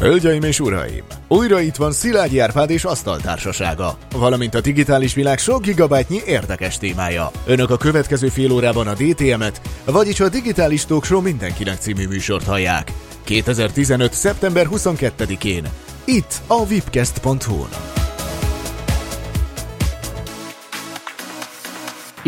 Hölgyeim és uraim! Újra itt van Szilágyi Árpád és Asztaltársasága, valamint a digitális világ sok gigabájtnyi érdekes témája. Önök a következő fél órában a DTM-et, vagyis a Digitális Talk mindenkinek című műsort hallják. 2015. szeptember 22-én. Itt a vipcast.hu-n.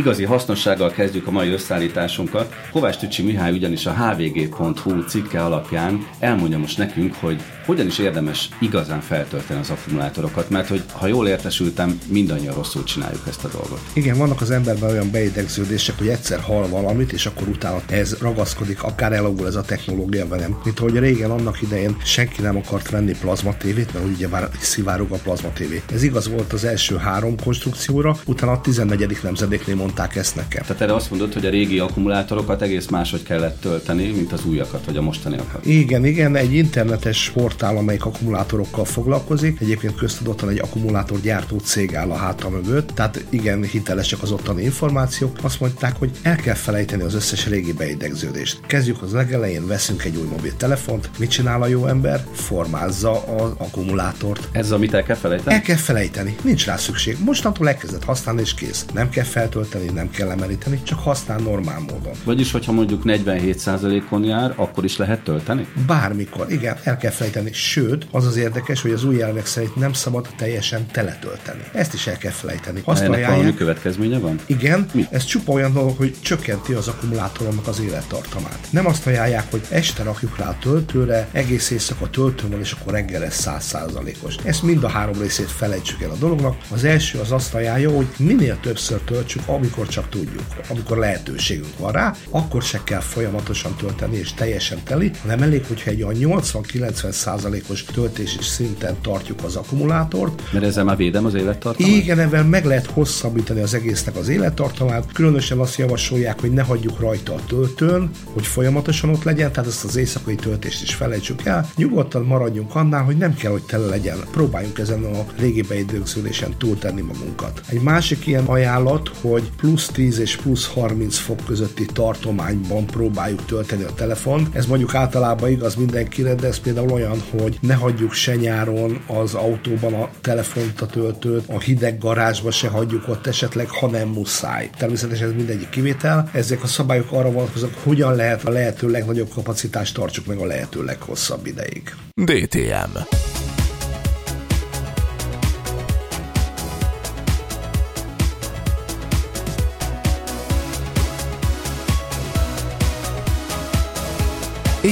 Igazi hasznossággal kezdjük a mai összeállításunkat. Kovács Tücsi Mihály ugyanis a hvg.hu cikke alapján elmondja most nekünk, hogy hogyan is érdemes igazán feltölteni az akkumulátorokat, mert hogy ha jól értesültem, mindannyian rosszul csináljuk ezt a dolgot. Igen, vannak az emberben olyan beidegződések, hogy egyszer hal valamit, és akkor utána ez ragaszkodik, akár elavul ez a technológia velem. Mint hogy régen annak idején senki nem akart venni plazma tévét, mert ugye már szivárog a plazma tévé. Ez igaz volt az első három konstrukcióra, utána a 14. nemzedéknél mondták ezt nekem. Tehát erre azt mondod, hogy a régi akkumulátorokat egész máshogy kellett tölteni, mint az újakat, vagy a mostaniakat. Igen, igen, egy internetes portál, amelyik akkumulátorokkal foglalkozik. Egyébként köztudottan egy akkumulátorgyártó cég áll a hátra mögött, tehát igen, hitelesek az ottani információk. Azt mondták, hogy el kell felejteni az összes régi beidegződést. Kezdjük az legelején, veszünk egy új mobiltelefont. Mit csinál a jó ember? Formázza az akkumulátort. Ez amit el kell felejteni? El kell felejteni, nincs rá szükség. Mostantól elkezdett használni és kész. Nem kell feltölteni, nem kell emelíteni, csak használ normál módon. Vagyis, hogyha mondjuk 47%-on jár, akkor is lehet tölteni? Bármikor, igen, el kell felejteni. Sőt, az az érdekes, hogy az új elvek szerint nem szabad teljesen teletölteni. Ezt is el kell felejteni. Azt Ennek valami ajánlják, következménye van? igen, Mi? ez csupa olyan dolog, hogy csökkenti az akkumulátoromnak az élettartamát. Nem azt ajánlják, hogy este rakjuk rá a töltőre, egész éjszaka töltőn van, és akkor reggel lesz 100%-os. Ezt mind a három részét felejtsük el a dolognak. Az első az azt ajánlja, hogy minél többször töltsük, amikor csak tudjuk, amikor lehetőségünk van rá, akkor se kell folyamatosan tölteni és teljesen teli, hanem elég, hogyha egy olyan 80-90%-os töltési szinten tartjuk az akkumulátort, Mert ezzel már védem az élettartamot? igen, ebben meg lehet hosszabbítani az egésznek az élettartamát. Különösen azt javasolják, hogy ne hagyjuk rajta a töltőn, hogy folyamatosan ott legyen, tehát ezt az éjszakai töltést is felejtsük el. Nyugodtan maradjunk annál, hogy nem kell, hogy tele legyen. Próbáljunk ezen a régi beidőződésen túltenni magunkat. Egy másik ilyen ajánlat, hogy plusz 10 és plusz 30 fok közötti tartományban próbáljuk tölteni a telefont. Ez mondjuk általában igaz mindenkire, de ez például olyan, hogy ne hagyjuk se nyáron az autóban a telefont, a töltőt, a hideg garázsba se hagyjuk ott esetleg, ha nem muszáj. Természetesen ez mindegyik kivétel. Ezek a szabályok arra vonatkoznak, hogyan lehet a lehető legnagyobb kapacitást tartsuk meg a lehető leghosszabb ideig. DTM.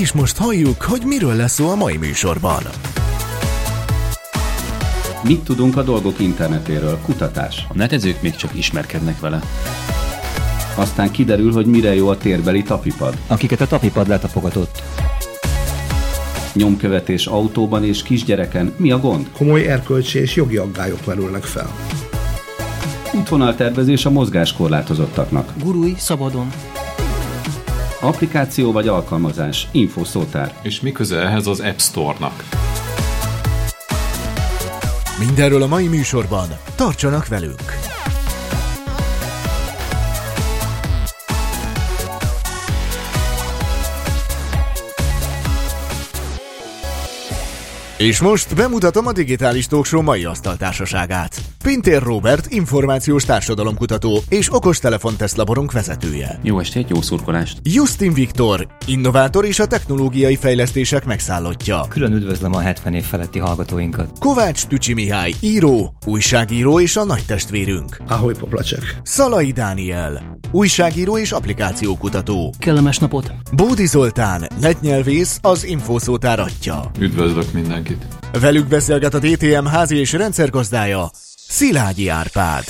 És most halljuk, hogy miről lesz szó a mai műsorban. Mit tudunk a dolgok internetéről? Kutatás. A netezők még csak ismerkednek vele. Aztán kiderül, hogy mire jó a térbeli tapipad. Akiket a tapipad letapogatott. Nyomkövetés autóban és kisgyereken. Mi a gond? Komoly erkölcsi és jogi aggályok merülnek fel. Útvonaltervezés a mozgáskorlátozottaknak. Gurulj szabadon. Applikáció vagy alkalmazás. Infószótár. És mi köze ehhez az App Store-nak? Mindenről a mai műsorban. Tartsanak velünk! És most bemutatom a Digitális Talk Show mai asztaltársaságát. Pintér Robert, információs társadalomkutató és okostelefon tesztlaborunk vezetője. Jó estét, jó szurkolást! Justin Viktor, innovátor és a technológiai fejlesztések megszállottja. Külön üdvözlöm a 70 év feletti hallgatóinkat. Kovács Tücsi Mihály, író, újságíró és a nagy testvérünk. Ahogy poplacsek. Szalai Dániel, újságíró és applikációkutató. Kellemes napot. Bódi Zoltán, netnyelvész, az infószótár atya. Üdvözlök mindenkit! Velük beszélget a DTM házi és rendszergazdája, Szilágyi Árpád.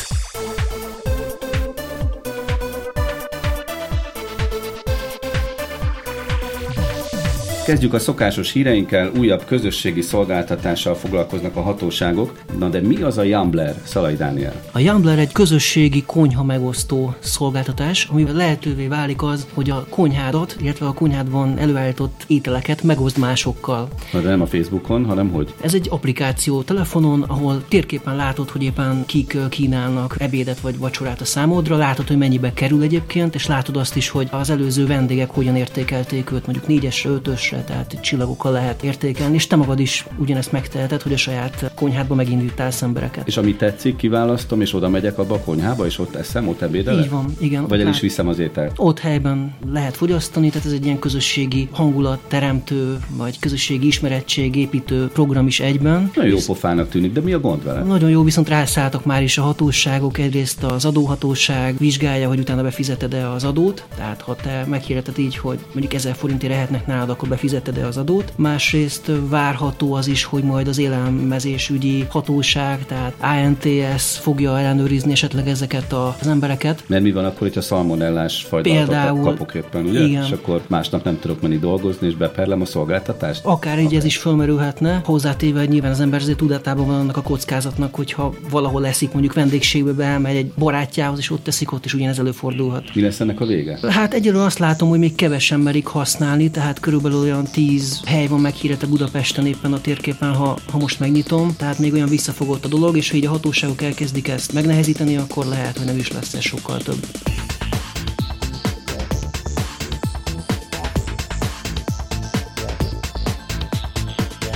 Kezdjük a szokásos híreinkkel, újabb közösségi szolgáltatással foglalkoznak a hatóságok. Na de mi az a Yambler, Szalai Dániel? A Yambler egy közösségi konyha megosztó szolgáltatás, amivel lehetővé válik az, hogy a konyhádat, illetve a konyhádban előállított ételeket megozd másokkal. Na de nem a Facebookon, hanem hogy? Ez egy applikáció telefonon, ahol térképen látod, hogy éppen kik kínálnak ebédet vagy vacsorát a számodra, látod, hogy mennyibe kerül egyébként, és látod azt is, hogy az előző vendégek hogyan értékelték őt, mondjuk 4-esre, 5-ösre, értékelésre, tehát csillagokkal lehet értékelni, és te magad is ugyanezt megteheted, hogy a saját konyhádba megindítálsz embereket. És ami tetszik, kiválasztom, és oda megyek abba a konyhába, és ott eszem, ott ebédelek? Így van, igen. Vagy el Lát- is viszem az ételt. Ott helyben lehet fogyasztani, tehát ez egy ilyen közösségi hangulat teremtő, vagy közösségi ismerettség építő program is egyben. Nagyon jó pofának tűnik, de mi a gond vele? Nagyon jó, viszont rászálltak már is a hatóságok. Egyrészt az adóhatóság vizsgálja, hogy utána befizeted-e az adót. Tehát ha te meghirdeted így, hogy mondjuk 1000 forintért ehetnek nálad, akkor befizeted-e az adót. Másrészt várható az is, hogy majd az élelmezésügyi hatóság, tehát ANTS fogja ellenőrizni esetleg ezeket az embereket. Mert mi van akkor, hogyha szalmonellás Például- kapok éppen, ugye? Igen. És akkor másnap nem tudok menni dolgozni, és beperlem a szolgáltatást? Akár így ez is fölmerülhetne, hozzátéve, hogy nyilván az ember azért tudatában van annak a kockázatnak, hogyha valahol leszik, mondjuk vendégségbe beelmegy egy barátjához, és ott teszik, ott is ugyanez előfordulhat. Mi lesz ennek a vége? Hát egyelőre azt látom, hogy még kevesen merik használni, tehát körülbelül olyan 10 hely van meghirdetve Budapesten éppen a térképen, ha, ha most megnyitom, tehát még olyan visszafogott a dolog, és ha így a hatóságok elkezdik ezt megnehezíteni, akkor lehet, hogy nem is lesz ez sokkal több.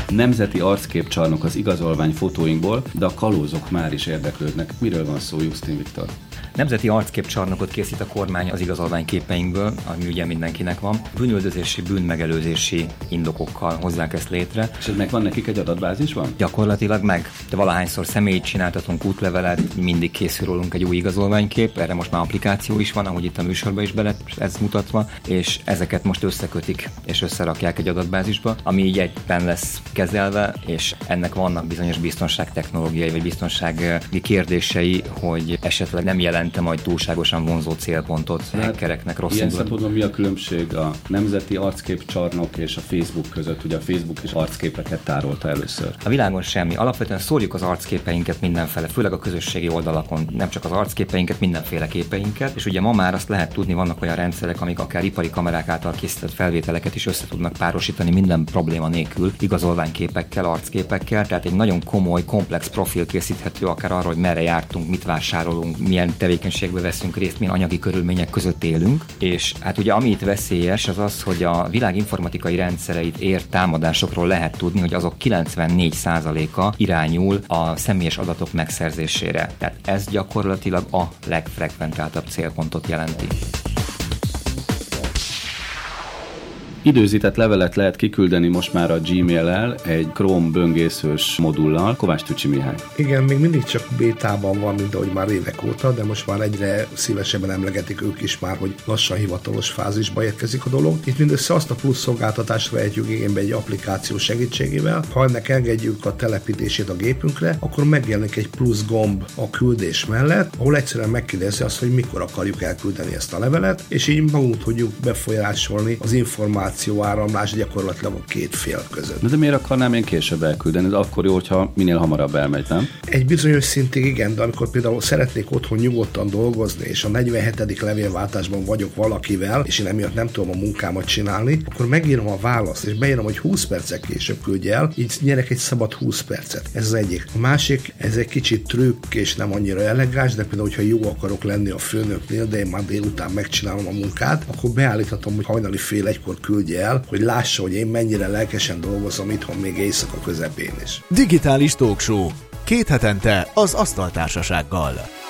Nemzeti arcképcsarnok az igazolvány fotóinkból, de a kalózok már is érdeklődnek. Miről van szó, Justin Viktor? Nemzeti arcképcsarnokot készít a kormány az igazolvány képeinkből, ami ugye mindenkinek van. Bűnöldözési, bűnmegelőzési indokokkal hozzák ezt létre. És ennek van nekik egy adatbázisban? Gyakorlatilag meg, de valahányszor személyt csináltatunk útlevelet, mindig készül rólunk egy új igazolványkép, erre most már applikáció is van, ahogy itt a műsorban is be lett ez mutatva, és ezeket most összekötik és összerakják egy adatbázisba, ami így egyben lesz kezelve, és ennek vannak bizonyos biztonságtechnológiai vagy biztonsági kérdései, hogy esetleg nem jelente majd túlságosan vonzó célpontot hackereknek rossz Ilyen szempontból mi a különbség a nemzeti arcképcsarnok és a Facebook között? Ugye a Facebook is arcképeket tárolta először. A világon semmi. Alapvetően szórjuk az arcképeinket mindenfele, főleg a közösségi oldalakon, nem csak az arcképeinket, mindenféle képeinket. És ugye ma már azt lehet tudni, vannak olyan rendszerek, amik akár ipari kamerák által készített felvételeket is össze tudnak párosítani minden probléma nélkül, igazolványképekkel, arcképekkel. Tehát egy nagyon komoly, komplex profil készíthető akár arra, hogy merre jártunk, mit vásárolunk, milyen tevékenységbe veszünk részt, milyen anyagi körülmények között élünk. És hát ugye ami itt veszélyes, az az, hogy a világ informatikai rendszereit ért támadásokról lehet tudni, hogy azok 94%-a irányul a személyes adatok megszerzésére. Tehát ez gyakorlatilag a legfrekventáltabb célpontot jelenti. Időzített levelet lehet kiküldeni most már a Gmail-el egy Chrome böngészős modullal. Kovács Tücsi Mihály. Igen, még mindig csak bétában van, mint ahogy már évek óta, de most már egyre szívesebben emlegetik ők is már, hogy lassan hivatalos fázisba érkezik a dolog. Itt mindössze azt a plusz szolgáltatást vehetjük igénybe egy applikáció segítségével. Ha ennek engedjük a telepítését a gépünkre, akkor megjelenik egy plusz gomb a küldés mellett, ahol egyszerűen megkérdezi azt, hogy mikor akarjuk elküldeni ezt a levelet, és így magunk tudjuk befolyásolni az információ áramlás gyakorlatilag a két fél között. Na de miért akarnám én később elküldeni? Ez akkor jó, hogyha minél hamarabb elmegy, nem? Egy bizonyos szintig igen, de amikor például szeretnék otthon nyugodtan dolgozni, és a 47. levélváltásban vagyok valakivel, és én emiatt nem tudom a munkámat csinálni, akkor megírom a választ, és beírom, hogy 20 percek később küldje el, így nyerek egy szabad 20 percet. Ez az egyik. A másik, ez egy kicsit trükk, és nem annyira elegáns, de például, hogyha jó akarok lenni a főnöknél, de én már délután megcsinálom a munkát, akkor beállíthatom, hogy hajnali fél egykor küldje el, hogy lássa, hogy én mennyire lelkesen dolgozom itthon még éjszaka közepén is. Digitális Talkshow. Két hetente az Asztaltársasággal.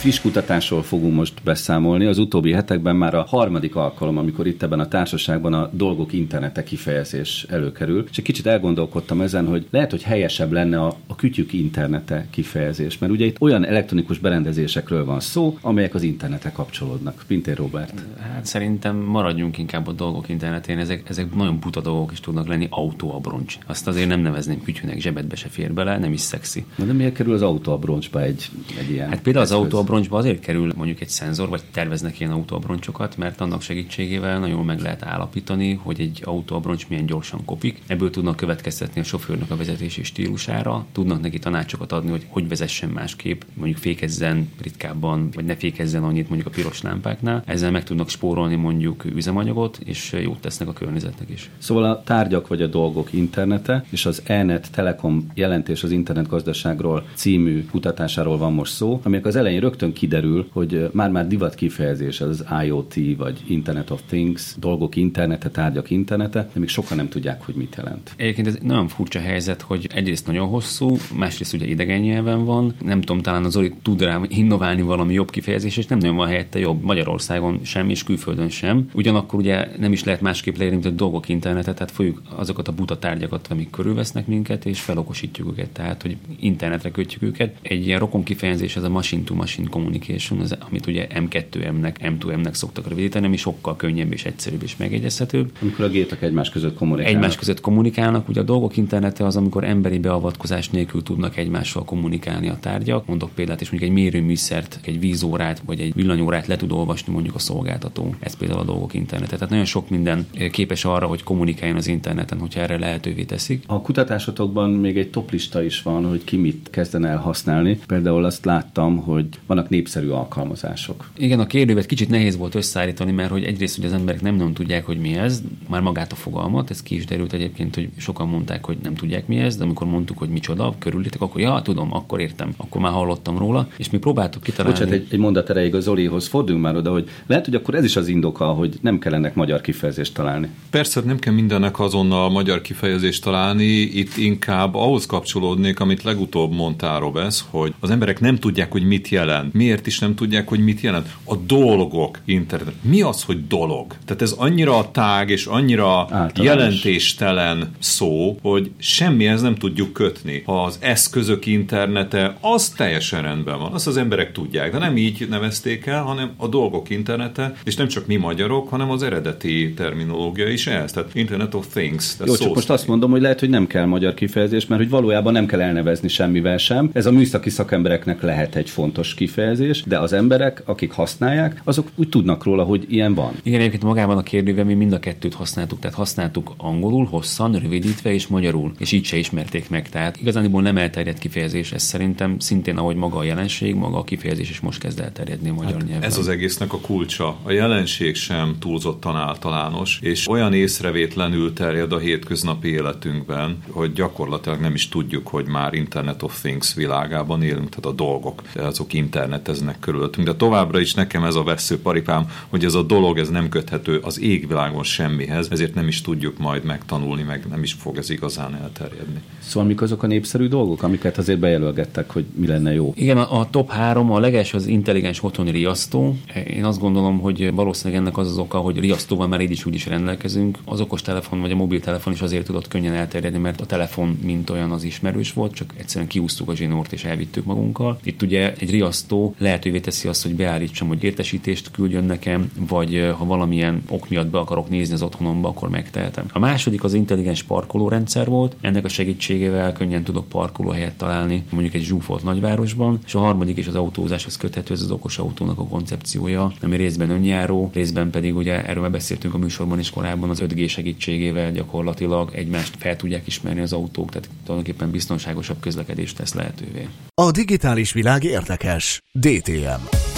Friss kutatásról fogunk most beszámolni. Az utóbbi hetekben már a harmadik alkalom, amikor itt ebben a társaságban a dolgok internete kifejezés előkerül. És egy kicsit elgondolkodtam ezen, hogy lehet, hogy helyesebb lenne a, a kütyük internete kifejezés. Mert ugye itt olyan elektronikus berendezésekről van szó, amelyek az internete kapcsolódnak. Pintér Robert. Hát szerintem maradjunk inkább a dolgok internetén, ezek, ezek nagyon buta dolgok is tudnak lenni, autóabroncs. Azt azért nem nevezném kütyűnek, zsebedbe se fér bele, nem is szexi. Na de miért kerül az autó a broncsba egy, egy ilyen Hát például az eszköz? Autóabroncsba azért kerül mondjuk egy szenzor, vagy terveznek ilyen autóabroncsokat, mert annak segítségével nagyon meg lehet állapítani, hogy egy autóabroncs milyen gyorsan kopik. Ebből tudnak következtetni a sofőrnek a vezetési stílusára, tudnak neki tanácsokat adni, hogy hogy vezessen másképp, mondjuk fékezzen ritkábban, vagy ne fékezzen annyit mondjuk a piros lámpáknál. Ezzel meg tudnak spórolni mondjuk üzemanyagot, és jót tesznek a környezetnek is. Szóval a tárgyak vagy a dolgok internete, és az ENET Telekom jelentés az internetgazdaságról című kutatásáról van most szó, aminek az elején rögtön kiderül, hogy már-már divat kifejezés az IoT vagy Internet of Things, dolgok internete, tárgyak internete, de még sokan nem tudják, hogy mit jelent. Egyébként ez nagyon furcsa helyzet, hogy egyrészt nagyon hosszú, másrészt ugye idegen nyelven van. Nem tudom, talán az Zoli tud rá innoválni valami jobb kifejezés, és nem nagyon van helyette jobb Magyarországon sem, és külföldön sem. Ugyanakkor ugye nem is lehet másképp leírni, mint a dolgok internetet, tehát folyjuk azokat a buta tárgyakat, amik körülvesznek minket, és felokosítjuk őket, tehát hogy internetre kötjük őket. Egy ilyen rokon kifejezés ez a machine-to-machine communication, az, amit ugye M2M-nek, M2M-nek szoktak rövidíteni, ami sokkal könnyebb és egyszerűbb és megegyezhetőbb. Amikor a gépek egymás között kommunikálnak. Egymás között kommunikálnak, ugye a dolgok internete az, amikor emberi beavatkozás nélkül tudnak egymással kommunikálni a tárgyak. Mondok példát, és mondjuk egy mérőműszert, egy vízórát vagy egy villanyórát le tud olvasni mondjuk a szolgáltató. Ez például a dolgok internete. Tehát nagyon sok minden képes arra, hogy kommunikáljon az interneten, hogyha erre lehetővé teszik. A kutatásotokban még egy toplista is van, hogy ki mit kezdene el használni. Például azt láttam, hogy vannak népszerű alkalmazások. Igen, a kérdővet kicsit nehéz volt összeállítani, mert hogy egyrészt, hogy az emberek nem nagyon tudják, hogy mi ez, már magát a fogalmat, ez ki is derült egyébként, hogy sokan mondták, hogy nem tudják mi ez, de amikor mondtuk, hogy micsoda, körülítek, akkor ja, tudom, akkor értem, akkor már hallottam róla, és mi próbáltuk kitalálni. Bocsánat, egy, egy mondat erejéig a Zolihoz forduljunk már oda, hogy lehet, hogy akkor ez is az indoka, hogy nem kellene magyar kifejezést találni. Persze, nem kell mindennek azonnal magyar kifejezést találni, itt inkább ahhoz kapcsolódnék, amit legutóbb mondtál, Robesz, hogy az emberek nem tudják, hogy mit jelent. Miért is nem tudják, hogy mit jelent? A dolgok internet. Mi az, hogy dolog? Tehát ez annyira tág és annyira Általános. jelentéstelen szó, hogy semmihez nem tudjuk kötni. Ha az eszközök internete, az teljesen rendben van. Azt az emberek tudják, de nem így nevezték el, hanem a dolgok internete, és nem csak mi magyarok, hanem az eredeti terminológia is ez. Tehát Internet of Things. Jó, csak most azt mondom, hogy lehet, hogy nem kell magyar kifejezés, mert hogy valójában nem kell elnevezni semmivel sem. Ez a műszaki szakembereknek lehet egy fontos kifejezés, de az emberek, akik használják, azok úgy tudnak róla, hogy ilyen van. Igen, egyébként magában a kérdőben mi mind a kettőt használtuk, tehát használtuk angolul, hosszan, rövidítve és magyarul, és így se ismerték meg. Tehát igazániból nem elterjedt kifejezés, ez szerintem szintén, ahogy maga a jelenség, maga a kifejezés is most kezd elterjedni a magyar hát nyelven. Ez az egésznek a kulcsa. A jelenség sem túlzottan általános, és olyan észrevétlenül terjed a hétköznapi életünkben, hogy gyakorlatilag nem is tudjuk, hogy már Internet of Things világában élünk, tehát a dolgok, azok interneteznek körülöttünk. De továbbra is nekem ez a veszőparipám, hogy ez a dolog ez nem köthető az égvilágon semmihez, ezért nem is tudjuk majd megtanulni, meg nem is fog ez igazán elterjedni. Szóval mik azok a népszerű dolgok, amiket azért bejelölgettek, hogy mi lenne jó? Igen, a, a top három, a leges az intelligens otthoni riasztó. Én azt gondolom, hogy valószínűleg ennek az az oka, hogy riasztóval már így is úgy is rendelkezünk. Az okos telefon vagy a mobiltelefon is azért tudott könnyen elterjedni, mert a telefon mint olyan az ismerős volt, csak egyszerűen kiúztuk a zsinort és elvittük magunkkal. Itt ugye egy riasztó lehetővé teszi azt, hogy beállítsam, hogy értesítést küldjön nekem, vagy ha valamilyen ok miatt be akarok nézni az otthonomba, akkor megtehetem. A második az intelligens parkolórendszer volt, ennek a segítségével könnyen tudok parkolóhelyet találni, mondjuk egy zsúfolt nagyvárosban, és a harmadik is az autózáshoz köthető, ez az okos autónak a koncepciója, ami részben önjáró, részben pedig ugye erről már beszéltünk a műsorban is korábban, az 5G segítségével gyakorlatilag egymást fel tudják ismerni az autók, tehát tulajdonképpen biztonságosabb közlekedést tesz lehetővé. A digitális világ érdekes. DTM.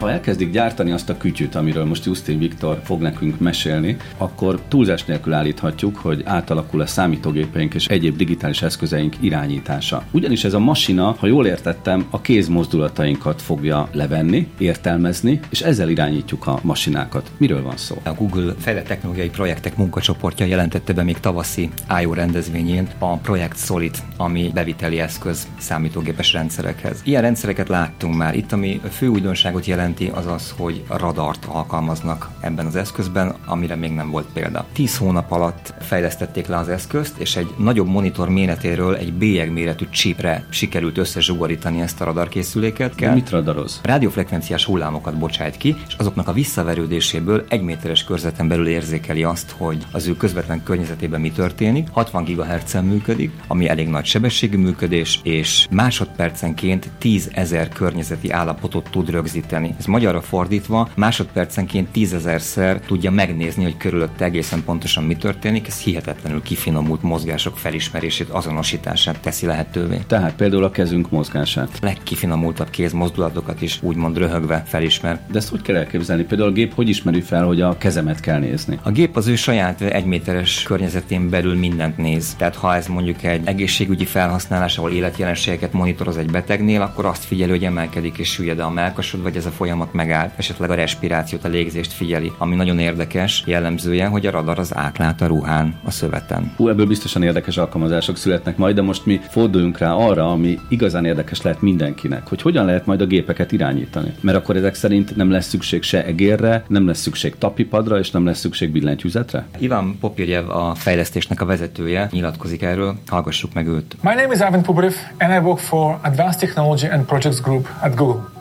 Ha elkezdik gyártani azt a kütyüt, amiről most Justin Viktor fog nekünk mesélni, akkor túlzás nélkül állíthatjuk, hogy átalakul a számítógépeink és egyéb digitális eszközeink irányítása. Ugyanis ez a masina, ha jól értettem, a kézmozdulatainkat fogja levenni, értelmezni, és ezzel irányítjuk a masinákat. Miről van szó? A Google fejlett technológiai projektek munkacsoportja jelentette be még tavaszi I.O. rendezvényén a projekt Solid, ami beviteli eszköz számítógépes rendszerekhez. Ilyen rendszereket láttunk már. Itt, ami fő újdonságot jelent, jelenti, az az, hogy radart alkalmaznak ebben az eszközben, amire még nem volt példa. Tíz hónap alatt fejlesztették le az eszközt, és egy nagyobb monitor méretéről egy bélyeg méretű csípre sikerült összezsugorítani ezt a radarkészüléket. De mit radaroz? Rádiófrekvenciás hullámokat bocsájt ki, és azoknak a visszaverődéséből egy méteres körzeten belül érzékeli azt, hogy az ő közvetlen környezetében mi történik. 60 GHz-en működik, ami elég nagy sebességű működés, és másodpercenként 10 ezer környezeti állapotot tud rögzíteni. Ez magyarra fordítva, másodpercenként 10 ezerszer tudja megnézni, hogy körülötte egészen pontosan mi történik. Ez hihetetlenül kifinomult mozgások felismerését, azonosítását teszi lehetővé. Tehát például a kezünk mozgását. Legkifinomultabb kézmozdulatokat is úgymond röhögve felismer. De ezt hogy kell elképzelni? Például a gép hogy ismeri fel, hogy a kezemet kell nézni? A gép az ő saját egyméteres környezetén belül mindent néz. Tehát ha ez mondjuk egy egészségügyi felhasználás, ahol életjelenségeket monitoroz egy betegnél, akkor azt figyeli, hogy emelkedik és süllyed a melkasod, vagy ez a folyamat megáll. Esetleg a respirációt, a légzést figyeli. Ami nagyon érdekes jellemzője, hogy a radar az átlát a ruhán, a szöveten. Hú, ebből biztosan érdekes alkalmazások születnek majd, de most mi forduljunk rá arra, ami igazán érdekes lehet mindenkinek, hogy hogyan lehet majd a gépeket irányítani. Mert akkor ezek szerint nem lesz szükség se egérre, nem lesz szükség tapipadra, és nem lesz szükség billentyűzetre? Ivan Popirjev a fejlesztésnek a vezetője nyilatkozik erről, hallgassuk meg őt. My name is Ivan Popirjev and I work for Advanced Technology and Projects Group at Google.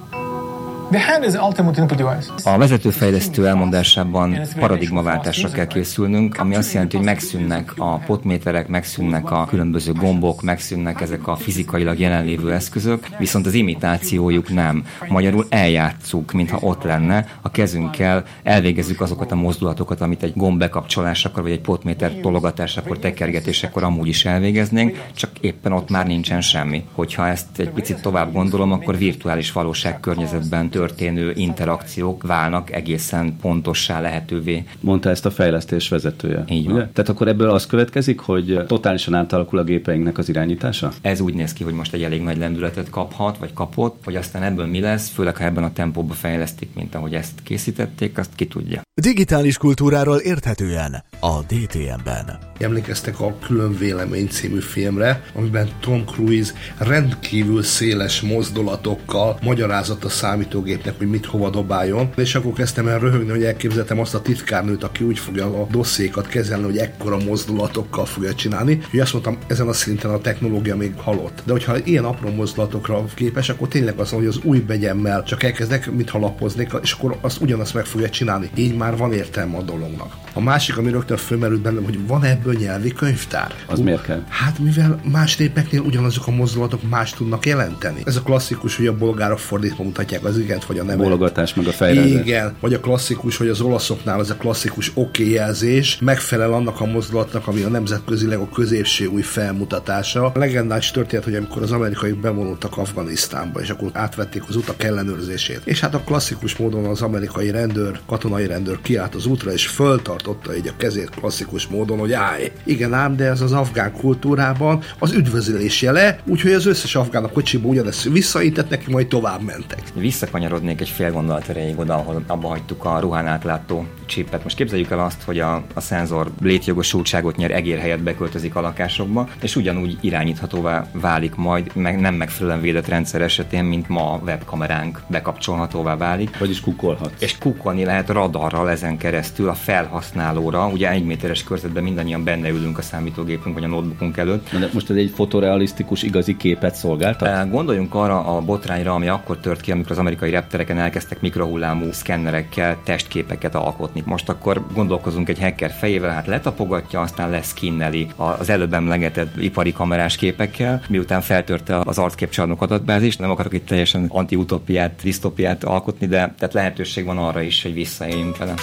A vezetőfejlesztő elmondásában paradigmaváltásra kell készülnünk, ami azt jelenti, hogy megszűnnek a potméterek, megszűnnek a különböző gombok, megszűnnek ezek a fizikailag jelenlévő eszközök, viszont az imitációjuk nem. Magyarul eljátszuk, mintha ott lenne, a kezünkkel elvégezzük azokat a mozdulatokat, amit egy gomb bekapcsolásakor, vagy egy potméter tologatásakor, tekergetésekor amúgy is elvégeznénk, csak éppen ott már nincsen semmi. Hogyha ezt egy picit tovább gondolom, akkor virtuális valóság környezetben történő interakciók válnak egészen pontossá lehetővé. Mondta ezt a fejlesztés vezetője. Így van. Ugye? Tehát akkor ebből az következik, hogy totálisan átalakul a gépeinknek az irányítása? Ez úgy néz ki, hogy most egy elég nagy lendületet kaphat, vagy kapott, hogy aztán ebből mi lesz, főleg ha ebben a tempóban fejlesztik, mint ahogy ezt készítették, azt ki tudja. Digitális kultúráról érthetően a DTM-ben. Emlékeztek a Külön Vélemény című filmre, amiben Tom Cruise rendkívül széles mozdulatokkal magyarázott a számítógépnek, hogy mit hova dobáljon, és akkor kezdtem el röhögni, hogy elképzeltem azt a titkárnőt, aki úgy fogja a dosszékat kezelni, hogy ekkora mozdulatokkal fogja csinálni, hogy azt mondtam, ezen a szinten a technológia még halott. De hogyha ilyen apró mozdulatokra képes, akkor tényleg az, hogy az új begyemmel csak elkezdek, mintha lapoznék, és akkor azt ugyanazt meg fogja csinálni. Így már van értelme a dolognak. A másik, ami rögtön fölmerült bennem, hogy van ebből nyelvi könyvtár. Az miért kell? Hát mivel más népeknél ugyanazok a mozdulatok más tudnak jelenteni. Ez a klasszikus, hogy a bolgárok fordítva mutatják az igent vagy a nevet. Bologatás meg a fejrendezés. Igen, vagy a klasszikus, hogy az olaszoknál az a klasszikus oké okay jelzés megfelel annak a mozdulatnak, ami a nemzetközileg a középső új felmutatása. A legendás történet, hogy amikor az amerikaiak bevonultak Afganisztánba, és akkor átvették az utak ellenőrzését. És hát a klasszikus módon az amerikai rendőr, katonai rendőr kiállt az útra, és föltartotta így a kezét klasszikus módon, hogy állj. Igen ám, de ez az afgán kultúrában az üdvözlés jele, úgyhogy az összes afgán a kocsiba ugyanezt visszaintett neki, majd tovább mentek. Visszakanyarodnék egy fél gondolat erejéig oda, ahol abba hagytuk a ruhán átlátó csipet. Most képzeljük el azt, hogy a, a szenzor létjogosultságot nyer egér helyett beköltözik a lakásokba, és ugyanúgy irányíthatóvá válik majd, meg nem megfelelően védett rendszer esetén, mint ma a webkameránk bekapcsolhatóvá válik. Vagyis kukolhat. És kukolni lehet radarral ezen keresztül a felhasználóra. Ugye egy méteres körzetben mindannyian benne ülünk a számítógépünk vagy a notebookunk előtt. De most ez egy fotorealisztikus igazi képet szolgáltat? Gondoljunk arra a botrányra, ami akkor tört ki, amikor az amerikai reptereken elkezdtek mikrohullámú szkennerekkel testképeket alkotni. Most akkor gondolkozunk egy hacker fejével, hát letapogatja, aztán leszkinneli az előbb emlegetett ipari kamerás képekkel, miután feltörte az arcképcsalnok adatbázist. Nem akarok itt teljesen anti-utopiát, disztopiát alkotni, de tehát lehetőség van arra is, hogy visszaéljünk vele.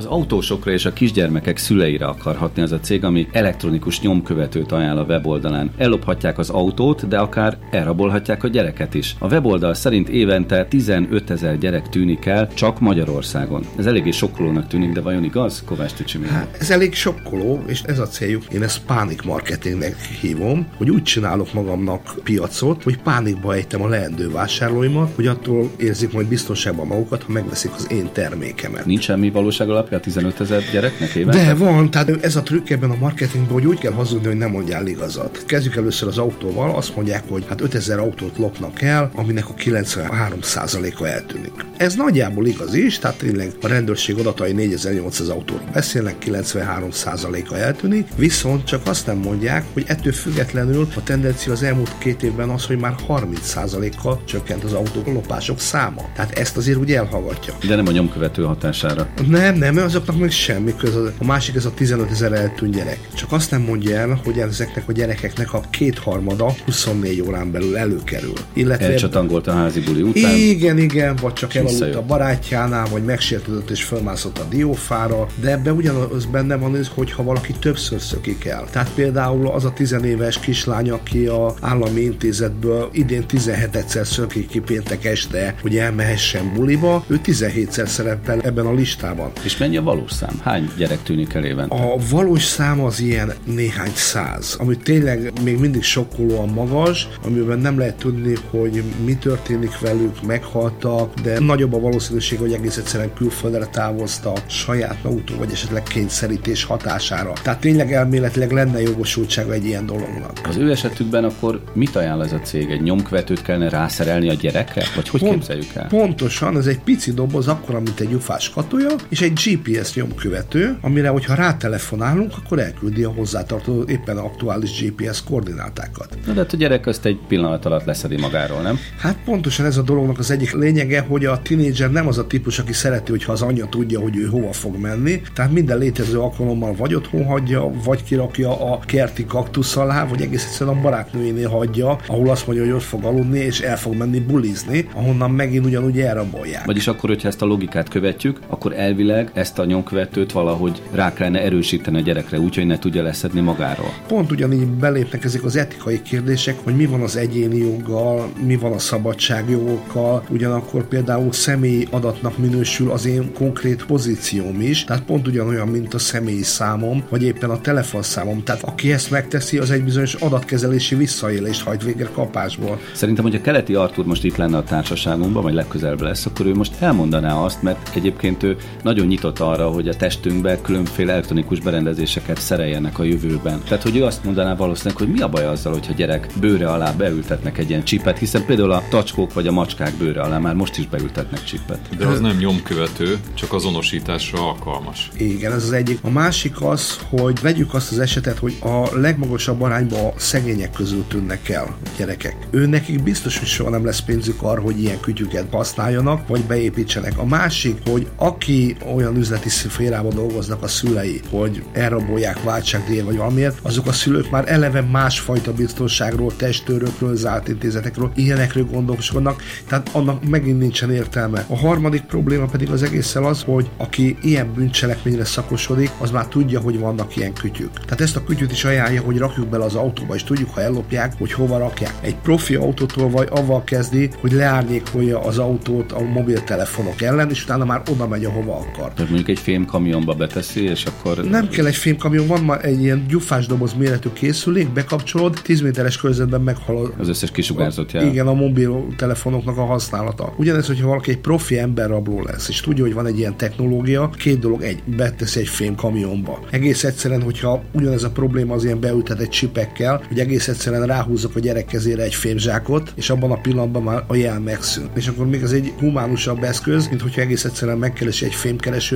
Az autósokra és a kisgyermekek szüleire akar hatni az a cég, ami elektronikus nyomkövetőt ajánl a weboldalán. Ellophatják az autót, de akár elrabolhatják a gyereket is. A weboldal szerint évente 15 ezer gyerek tűnik el csak Magyarországon. Ez eléggé sokkolónak tűnik, de vajon igaz, Kovács Tücsi Hát ez elég sokkoló, és ez a céljuk. Én ezt pánik marketingnek hívom, hogy úgy csinálok magamnak piacot, hogy pánikba ejtem a leendő vásárlóimat, hogy attól érzik majd biztonságban magukat, ha megveszik az én termékemet. Nincs semmi valóság a 15 ezer gyereknek évente? De van, tehát ez a trükk ebben a marketingben, hogy úgy kell hazudni, hogy nem mondjál igazat. Kezdjük először az autóval, azt mondják, hogy hát 5000 autót lopnak el, aminek a 93%-a eltűnik. Ez nagyjából igaz is, tehát tényleg a rendőrség adatai 4800 autóról beszélnek, 93%-a eltűnik, viszont csak azt nem mondják, hogy ettől függetlenül a tendencia az elmúlt két évben az, hogy már 30%-kal csökkent az autók lopások száma. Tehát ezt azért úgy elhallgatja. De nem a nyomkövető hatására. Nem, nem, azoknak még semmi köz. A másik ez a 15 ezer eltűnt gyerek. Csak azt nem mondja el, hogy ezeknek a gyerekeknek a kétharmada 24 órán belül előkerül. Illetve Elcsatangolt a házi buli után. Igen, igen, vagy csak elaludt a barátjánál, vagy megsértődött és fölmászott a diófára, de ebben ugyanaz benne van, hogy ha valaki többször szökik el. Tehát például az a tizenéves kislány, aki a állami intézetből idén 17-szer szökik ki péntek este, hogy elmehessen buliba, ő 17-szer szerepel ebben a listában. És mennyi a valós szám? Hány gyerek tűnik el évente? A valós szám az ilyen néhány száz, ami tényleg még mindig sokkolóan magas, amiben nem lehet tudni, hogy mi történik velük, meghaltak, de nagyobb a valószínűség, hogy egész egyszerűen külföldre távoztak saját maguktól, vagy esetleg kényszerítés hatására. Tehát tényleg elméletileg lenne jogosultsága egy ilyen dolognak. Az ő esetükben akkor mit ajánl ez a cég? Egy nyomkövetőt kellene rászerelni a gyerekre? Vagy hogy Pont, képzeljük el? Pontosan, ez egy pici doboz, akkor, mint egy ufás katolja, és egy GPS nyomkövető, amire, hogyha rátelefonálunk, akkor elküldi a hozzátartozó éppen aktuális GPS koordinátákat. Na de hát a gyerek ezt egy pillanat alatt leszedi magáról, nem? Hát pontosan ez a dolognak az egyik lényege, hogy a tinédzser nem az a típus, aki szereti, hogyha az anyja tudja, hogy ő hova fog menni. Tehát minden létező alkalommal vagy otthon hagyja, vagy kirakja a kerti kaktusz alá, vagy egész egyszerűen a barátnőjénél hagyja, ahol azt mondja, hogy ott fog aludni, és el fog menni bulizni, ahonnan megint ugyanúgy elrabolják. Vagyis akkor, hogyha ezt a logikát követjük, akkor elvileg ezt a nyomkövetőt valahogy rá kellene erősíteni a gyerekre, úgyhogy ne tudja leszedni magáról. Pont ugyanígy belépnek ezek az etikai kérdések, hogy mi van az egyéni joggal, mi van a szabadságjogokkal, ugyanakkor például személyi adatnak minősül az én konkrét pozícióm is, tehát pont ugyanolyan, mint a személyi számom, vagy éppen a telefonszámom. Tehát aki ezt megteszi, az egy bizonyos adatkezelési visszaélést hajt végre kapásból. Szerintem, hogy a keleti Artur most itt lenne a társaságunkban, vagy legközelebb lesz, akkor ő most elmondaná azt, mert egyébként ő nagyon nyitott arra, hogy a testünkbe különféle elektronikus berendezéseket szereljenek a jövőben. Tehát, hogy ő azt mondaná valószínűleg, hogy mi a baj azzal, hogyha gyerek bőre alá beültetnek egy ilyen csipet, hiszen például a tacskók vagy a macskák bőre alá már most is beültetnek csipet. De az nem nyomkövető, csak azonosításra alkalmas. Igen, ez az egyik. A másik az, hogy vegyük azt az esetet, hogy a legmagasabb arányban a szegények közül tűnnek el a gyerekek. Ő nekik biztos, hogy soha nem lesz pénzük arra, hogy ilyen kütyüket használjanak, vagy beépítsenek. A másik, hogy aki olyan üzleti szférában dolgoznak a szülei, hogy elrabolják váltságdíjat vagy valamiért, azok a szülők már eleve másfajta biztonságról, testőrökről, zárt intézetekről, ilyenekről gondolkodnak, tehát annak megint nincsen értelme. A harmadik probléma pedig az egészen az, hogy aki ilyen bűncselekményre szakosodik, az már tudja, hogy vannak ilyen kütyük. Tehát ezt a kütyüt is ajánlja, hogy rakjuk bele az autóba, és tudjuk, ha ellopják, hogy hova rakják. Egy profi autótól vagy avval kezdi, hogy leárnyékolja az autót a mobiltelefonok ellen, és utána már oda megy, ahova akar. Mondjuk egy fémkamionba beteszi, és akkor... Nem kell egy fémkamion, van már egy ilyen gyufás doboz méretű készülék, bekapcsolod, 10 méteres körzetben meghal az összes kisugárzott jel. Igen, a mobiltelefonoknak a használata. Ugyanez, hogyha valaki egy profi emberrabló lesz, és tudja, hogy van egy ilyen technológia, két dolog, egy, beteszi egy fémkamionba. Egész egyszerűen, hogyha ugyanez a probléma az ilyen beültetett csipekkel, hogy egész egyszerűen ráhúzok a gyerek kezére egy fémzsákot, és abban a pillanatban már a jel megszűnt. És akkor még az egy humánusabb eszköz, mint hogyha egész egyszerűen megkeresi egy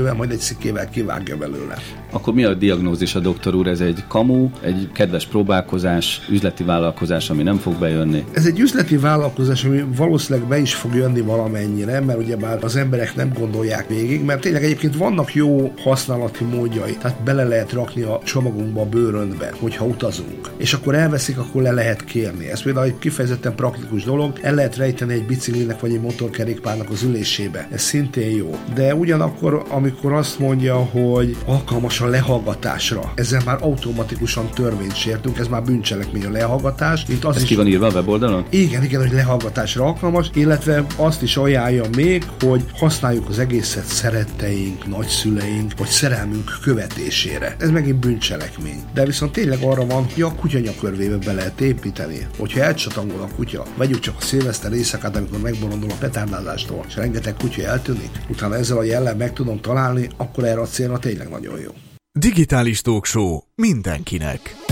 fémkeresővel, majd egy szikével kivágja belőle. Akkor mi a diagnózis a doktor úr? Ez egy kamu, egy kedves próbálkozás, üzleti vállalkozás, ami nem fog bejönni? Ez egy üzleti vállalkozás, ami valószínűleg be is fog jönni valamennyire, mert ugye már az emberek nem gondolják végig, mert tényleg egyébként vannak jó használati módjai, tehát bele lehet rakni a csomagunkba a bőröntbe, hogyha utazunk. És akkor elveszik, akkor le lehet kérni. Ez például egy kifejezetten praktikus dolog, el lehet rejteni egy biciklinek vagy egy motorkerékpárnak az ülésébe. Ez szintén jó. De ugyanakkor, amikor azt mondja, hogy alkalmas a lehallgatásra, ezzel már automatikusan törvényt sértünk, ez már bűncselekmény a lehallgatás. Mint az ez is, ki van írva a weboldalon? Igen, igen, hogy lehallgatásra alkalmas, illetve azt is ajánlja még, hogy használjuk az egészet szeretteink, nagyszüleink, vagy szerelmünk követésére. Ez megint bűncselekmény. De viszont tényleg arra van, hogy a kutya nyakörvébe be lehet építeni. Hogyha elcsatangol a kutya, vegyük csak a szilveszter éjszakát, amikor megbolondul a petárdázástól, és rengeteg kutya eltűnik, utána ezzel a jellel meg tudom találni, találni, akkor erre a célra tényleg nagyon jó. Digitális Talkshow mindenkinek.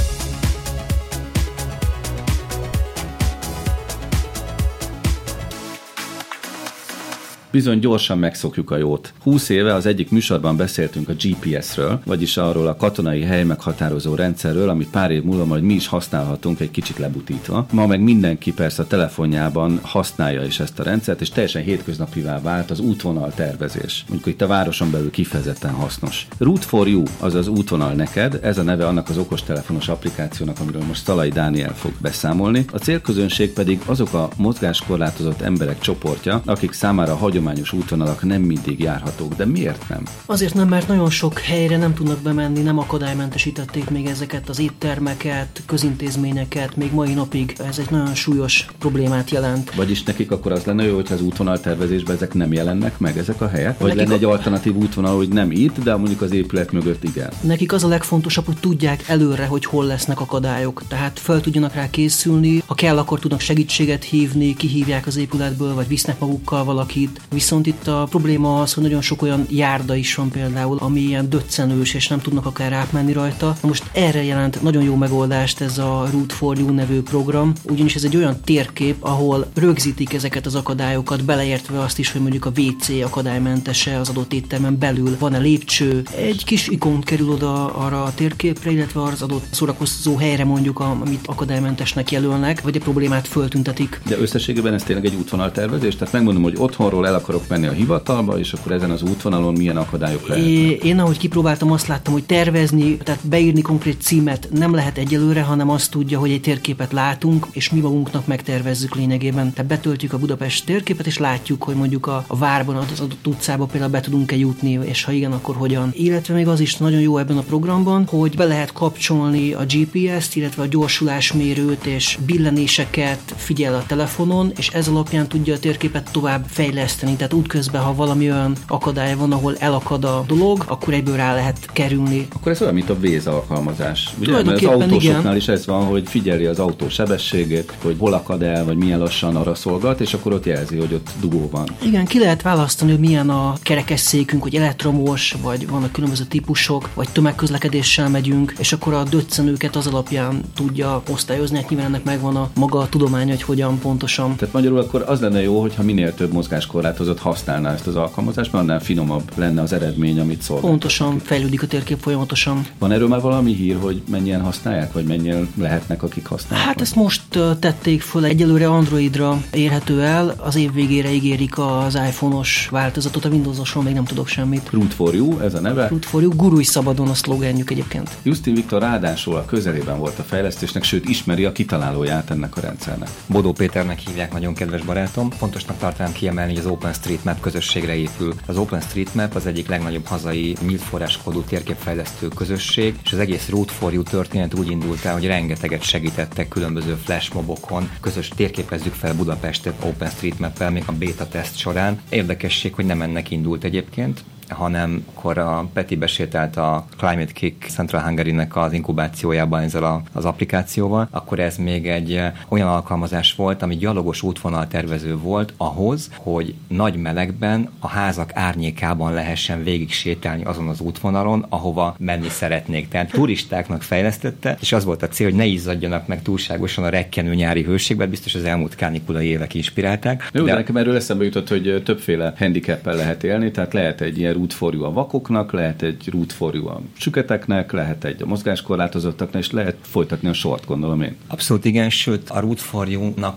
Bizony gyorsan megszokjuk a jót. 20 éve az egyik műsorban beszéltünk a GPS-ről, vagyis arról a katonai hely meghatározó rendszerről, amit pár év múlva majd mi is használhatunk egy kicsit lebutítva. Ma meg mindenki persze a telefonjában használja is ezt a rendszert, és teljesen hétköznapivá vált az útvonal tervezés. Mondjuk itt a városon belül kifejezetten hasznos. Route for You, azaz útvonal neked, ez a neve annak az okostelefonos applikációnak, amiről most Szalai Dániel fog beszámolni. A célközönség pedig azok a mozgáskorlátozott emberek csoportja, akik számára hagyom hagyományos útvonalak nem mindig járhatók, de miért nem? Azért nem, mert nagyon sok helyre nem tudnak bemenni, nem akadálymentesítették még ezeket az éttermeket, közintézményeket, még mai napig ez egy nagyon súlyos problémát jelent. Vagyis nekik akkor az lenne jó, hogyha az útvonal tervezésben ezek nem jelennek meg, ezek a helyek? Vagy nekik lenne egy alternatív útvonal, hogy nem itt, de mondjuk az épület mögött igen? Nekik az a legfontosabb, hogy tudják előre, hogy hol lesznek akadályok. Tehát fel tudjanak rá készülni, ha kell, akkor tudnak segítséget hívni, kihívják az épületből, vagy visznek magukkal valakit. Viszont itt a probléma az, hogy nagyon sok olyan járda is van például, ami ilyen döccenős, és nem tudnak akár átmenni rajta. Most erre jelent nagyon jó megoldást ez a Route for You nevű program, ugyanis ez egy olyan térkép, ahol rögzítik ezeket az akadályokat, beleértve azt is, hogy mondjuk a WC akadálymentese az adott éttermen belül, van-e lépcső, egy kis ikon kerül oda arra a térképre, illetve az adott szórakozó helyre mondjuk, amit akadálymentesnek jelölnek, vagy a problémát föltüntetik. De összességében ez tényleg egy útvonaltervezés, tehát megmondom, hogy otthonról el akarok menni a hivatalba, és akkor ezen az útvonalon milyen akadályok lehetnek? Én ahogy kipróbáltam, azt láttam, hogy tervezni, tehát beírni konkrét címet nem lehet egyelőre, hanem azt tudja, hogy egy térképet látunk, és mi magunknak megtervezzük lényegében. Tehát betöltjük a Budapest térképet, és látjuk, hogy mondjuk a, a várban, az adott utcába például be tudunk-e jutni, és ha igen, akkor hogyan. Illetve még az is nagyon jó ebben a programban, hogy be lehet kapcsolni a GPS-t, illetve a gyorsulásmérőt és billenéseket figyel a telefonon, és ez alapján tudja a térképet tovább fejleszteni segíteni, tehát útközben, ha valami olyan akadály van, ahol elakad a dolog, akkor egyből rá lehet kerülni. Akkor ez olyan, mint a Waze alkalmazás. Ugye? Mert az autósoknál igen. is ez van, hogy figyeli az autó sebességét, hogy hol akad el, vagy milyen lassan arra szolgat, és akkor ott jelzi, hogy ott dugó van. Igen, ki lehet választani, hogy milyen a kerekesszékünk, hogy elektromos, vagy vannak különböző típusok, vagy tömegközlekedéssel megyünk, és akkor a döccenőket az alapján tudja osztályozni, hát nyilván ennek megvan a maga a tudomány, hogy hogyan pontosan. Tehát magyarul akkor az lenne jó, hogyha minél több mozgáskorlát korlátozott használná ezt az alkalmazást, mert annál finomabb lenne az eredmény, amit szolgál. Pontosan, fejlődik a térkép folyamatosan. Van erről már valami hír, hogy mennyien használják, vagy mennyien lehetnek, akik használják? Hát ezt most tették föl, egyelőre Androidra érhető el, az év végére ígérik az iPhone-os változatot, a Windows-osról még nem tudok semmit. Root for You, ez a neve? Root for You, gurulj szabadon a szlogenjük egyébként. Justin Viktor ráadásul a közelében volt a fejlesztésnek, sőt ismeri a kitalálóját ennek a rendszernek. Bodó Péternek hívják, nagyon kedves barátom. Fontosnak tartanám kiemelni, hogy az Open OpenStreetMap közösségre épül. Az OpenStreetMap az egyik legnagyobb hazai nyílt forráskodú térképfejlesztő közösség, és az egész Route for You történet úgy indult el, hogy rengeteget segítettek különböző flashmobokon, közös térképezzük fel Budapestet OpenStreetMap-el még a beta teszt során. Érdekesség, hogy nem ennek indult egyébként, hanem akkor a Peti besételt a Climate Kick Central Hungary-nek az inkubációjában ezzel az applikációval, akkor ez még egy olyan alkalmazás volt, ami gyalogos útvonal tervező volt ahhoz, hogy nagy melegben a házak árnyékában lehessen végig sétálni azon az útvonalon, ahova menni szeretnék. Tehát turistáknak fejlesztette, és az volt a cél, hogy ne izzadjanak meg túlságosan a rekkenő nyári hőségben, biztos az elmúlt kánikulai évek inspirálták. Jó, de, de nekem erről eszembe jutott, hogy többféle handicappel lehet élni, tehát lehet egy ilyen root a vakoknak, lehet egy root a süketeknek, lehet egy a mozgáskorlátozottaknak, és lehet folytatni a sort, gondolom én. Abszolút igen, sőt a root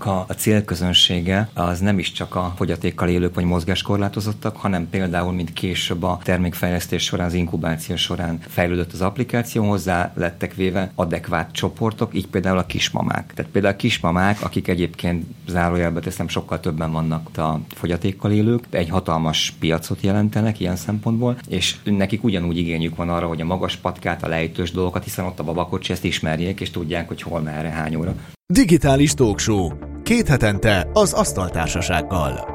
a, a célközönsége az nem is csak a fogyatékkal élők vagy mozgáskorlátozottak, hanem például, mint később a termékfejlesztés során, az inkubáció során fejlődött az applikáció, hozzá lettek véve adekvát csoportok, így például a kismamák. Tehát például a kismamák, akik egyébként zárójelbe teszem, sokkal többen vannak a fogyatékkal élők, egy hatalmas piacot jelentenek ilyen szempontból, és nekik ugyanúgy igényük van arra, hogy a magas patkát, a lejtős dolgokat, hiszen ott a babakocsi ezt ismerjék, és tudják, hogy hol, merre, hány óra. Digitális Talkshow. Két hetente az Asztaltársasággal.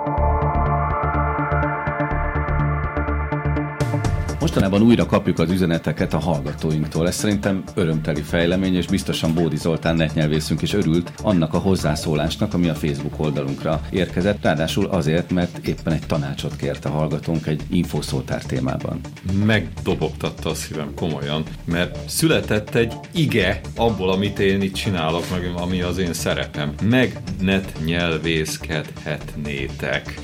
Mostanában újra kapjuk az üzeneteket a hallgatóinktól. Ez szerintem örömteli fejlemény, és biztosan Bódi Zoltán netnyelvészünk is örült annak a hozzászólásnak, ami a Facebook oldalunkra érkezett. Ráadásul azért, mert éppen egy tanácsot kért a hallgatónk egy infoszótár témában. Megdobogtatta a szívem komolyan, mert született egy ige abból, amit én itt csinálok, meg ami az én szerepem. Megnet nyelvészkedhetnétek.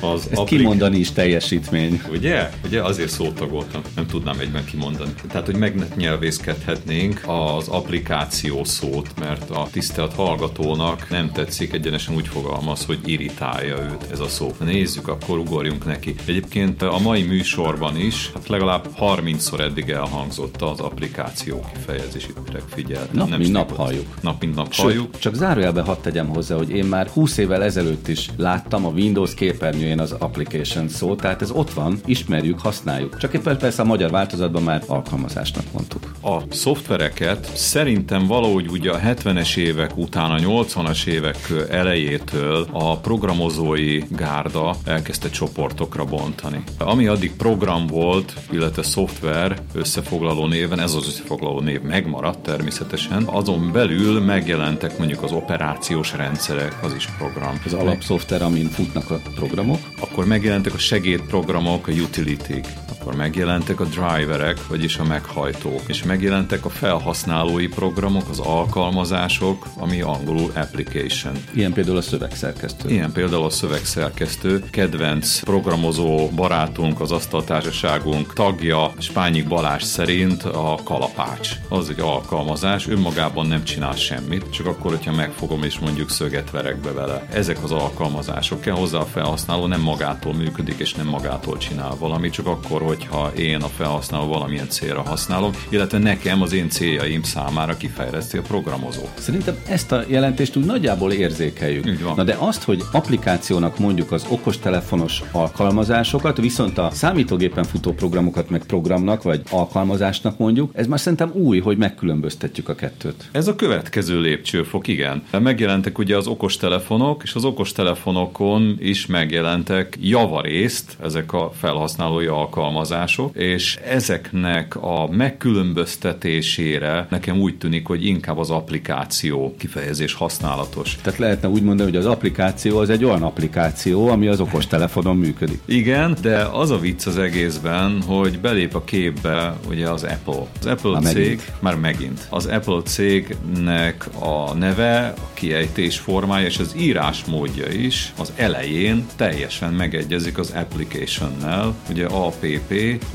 Az Ezt aplik... kimondani is teljesítmény. Ugye? Ugye azért szótagoltam, nem tudnám egyben kimondani. Tehát, hogy meg nyelvészkedhetnénk az applikáció szót, mert a tisztelt hallgatónak nem tetszik, egyenesen úgy fogalmaz, hogy irritálja őt ez a szó. Nézzük, akkor ugorjunk neki. Egyébként a mai műsorban is, hát legalább 30-szor eddig elhangzott az applikáció kifejezés, itt figyel. Nap nem mint nap halljuk. Nap mint nap Sőt, halljuk. Csak zárójelben hadd tegyem hozzá, hogy én már 20 évvel ezelőtt is láttam a Windows képernyőjén az application szót, tehát ez ott van, ismerjük, használjuk. Csak éppen persze a magyar változatban már alkalmazásnak mondtuk. A szoftvereket szerintem valahogy ugye a 70-es évek után, a 80-as évek elejétől a programozói gárda elkezdte csoportokra bontani. Ami addig program volt, illetve szoftver összefoglaló néven, ez az összefoglaló név megmaradt természetesen, azon belül megjelentek mondjuk az operációs rendszerek, az is program. Az alapszoftver, amin futnak a programok. Akkor megjelentek a segédprogramok, a utility akkor megjelentek a driverek, vagyis a meghajtók, és megjelentek a felhasználói programok, az alkalmazások, ami angolul application. Ilyen például a szövegszerkesztő. Ilyen például a szövegszerkesztő. Kedvenc programozó barátunk, az asztaltársaságunk tagja, Spányik Balázs szerint a kalapács. Az egy alkalmazás, önmagában nem csinál semmit, csak akkor, hogyha megfogom és mondjuk szöget verek be vele. Ezek az alkalmazások kell hozzá a felhasználó nem magától működik és nem magától csinál valamit, csak akkor, hogyha én a felhasználó valamilyen célra használom, illetve nekem az én céljaim számára kifejleszti a programozó. Szerintem ezt a jelentést úgy nagyjából érzékeljük. Így van. Na de azt, hogy applikációnak mondjuk az okostelefonos alkalmazásokat, viszont a számítógépen futó programokat meg programnak vagy alkalmazásnak mondjuk, ez már szerintem új, hogy megkülönböztetjük a kettőt. Ez a következő lépcsőfok, igen. Megjelentek ugye az okostelefonok, és az okostelefonokon is megjelentek javarészt ezek a felhasználói alkalmazások alkalmazások, és ezeknek a megkülönböztetésére nekem úgy tűnik, hogy inkább az applikáció kifejezés használatos. Tehát lehetne úgy mondani, hogy az applikáció az egy olyan applikáció, ami az okostelefonon működik. Igen, de az a vicc az egészben, hogy belép a képbe ugye az Apple. Az Apple már cég, megint. már megint. Az Apple cégnek a neve, a kiejtés formája és az írás módja is az elején teljesen megegyezik az application-nel, ugye app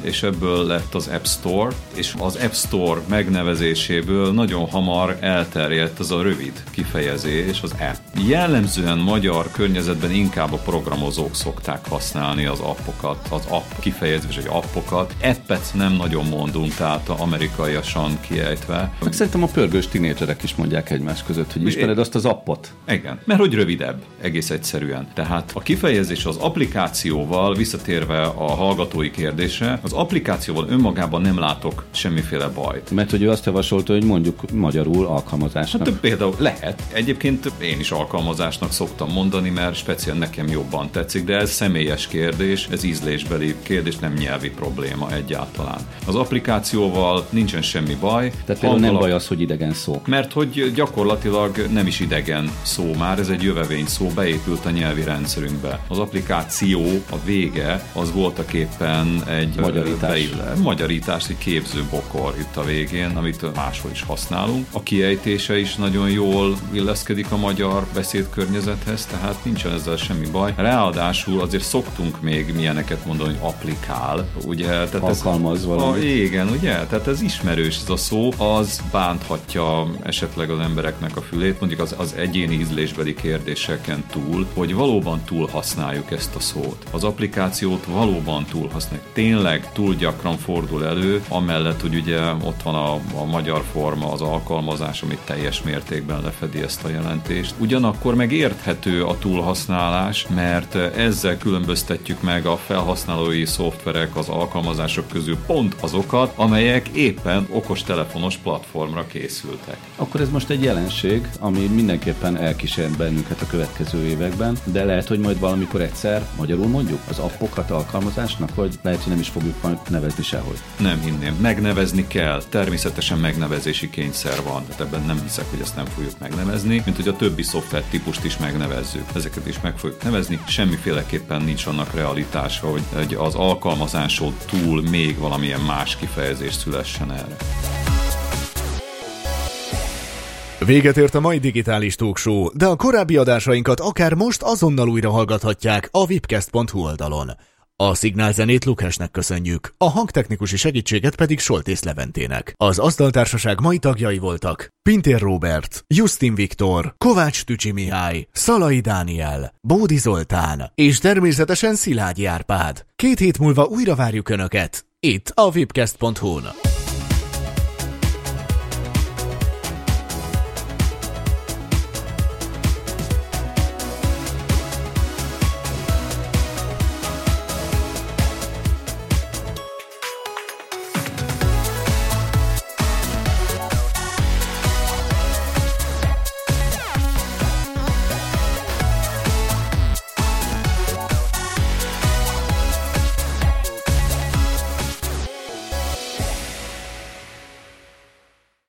és ebből lett az App Store, és az App Store megnevezéséből nagyon hamar elterjedt az a rövid kifejezés, az app. Jellemzően magyar környezetben inkább a programozók szokták használni az appokat, az app kifejezés, vagy appokat. Appet nem nagyon mondunk, tehát amerikaiasan kiejtve. Meg szerintem a pörgős tinédzserek is mondják egymás között, hogy ismered azt az appot. Igen, mert hogy rövidebb, egész egyszerűen. Tehát a kifejezés az applikációval, visszatérve a hallgatói kérdés, Az applikációval önmagában nem látok semmiféle bajt. Mert hogy ő azt javasolta, hogy mondjuk magyarul alkalmazásnak. Hát például lehet. Egyébként én is alkalmazásnak szoktam mondani, mert speciál nekem jobban tetszik, de ez személyes kérdés, ez ízlésbeli kérdés, nem nyelvi probléma egyáltalán. Az applikációval nincsen semmi baj. Tehát például nem baj az, hogy idegen szó. Mert hogy gyakorlatilag nem is idegen szó már, ez egy jövevény szó, beépült a nyelvi rendszerünkbe. Az applikáció, a vége, az voltak éppen egy magyarítás. Beillő, magyarítás, egy képzőbokor itt a végén, amit máshol is használunk. A kiejtése is nagyon jól illeszkedik a magyar beszédkörnyezethez, tehát nincsen ezzel semmi baj. Ráadásul azért szoktunk még milyeneket mondani, hogy applikál, ugye? Tehát Alkalmaz valamit. A, igen, ugye? Tehát ez ismerős ez a szó, az bánthatja esetleg az embereknek a fülét, mondjuk az, az egyéni ízlésbeli kérdéseken túl, hogy valóban túl használjuk ezt a szót. Az applikációt valóban túl használjuk tényleg túl gyakran fordul elő, amellett, hogy ugye ott van a, a magyar forma, az alkalmazás, amit teljes mértékben lefedi ezt a jelentést. Ugyanakkor meg érthető a túlhasználás, mert ezzel különböztetjük meg a felhasználói szoftverek, az alkalmazások közül pont azokat, amelyek éppen okostelefonos platformra készültek. Akkor ez most egy jelenség, ami mindenképpen elkísér bennünket a következő években, de lehet, hogy majd valamikor egyszer magyarul mondjuk az appokat alkalmazásnak, hogy lehet, hogy nem is fogjuk majd nevezni sehogy. Nem hinném. Megnevezni kell. Természetesen megnevezési kényszer van. Tehát ebben nem hiszek, hogy ezt nem fogjuk megnevezni, mint hogy a többi szoftver típust is megnevezzük. Ezeket is meg fogjuk nevezni. Semmiféleképpen nincs annak realitása, hogy az alkalmazáson túl még valamilyen más kifejezés szülessen erre. Véget ért a mai digitális talkshow, de a korábbi adásainkat akár most azonnal újra hallgathatják a vipcast.hu oldalon. A szignálzenét Lukásnek köszönjük, a hangtechnikusi segítséget pedig Soltész Leventének. Az asztaltársaság mai tagjai voltak Pintér Robert, Justin Viktor, Kovács Tücsi Mihály, Szalai Dániel, Bódi Zoltán és természetesen Szilágyi Árpád. Két hét múlva újra várjuk Önöket, itt a vipcast.hu-n.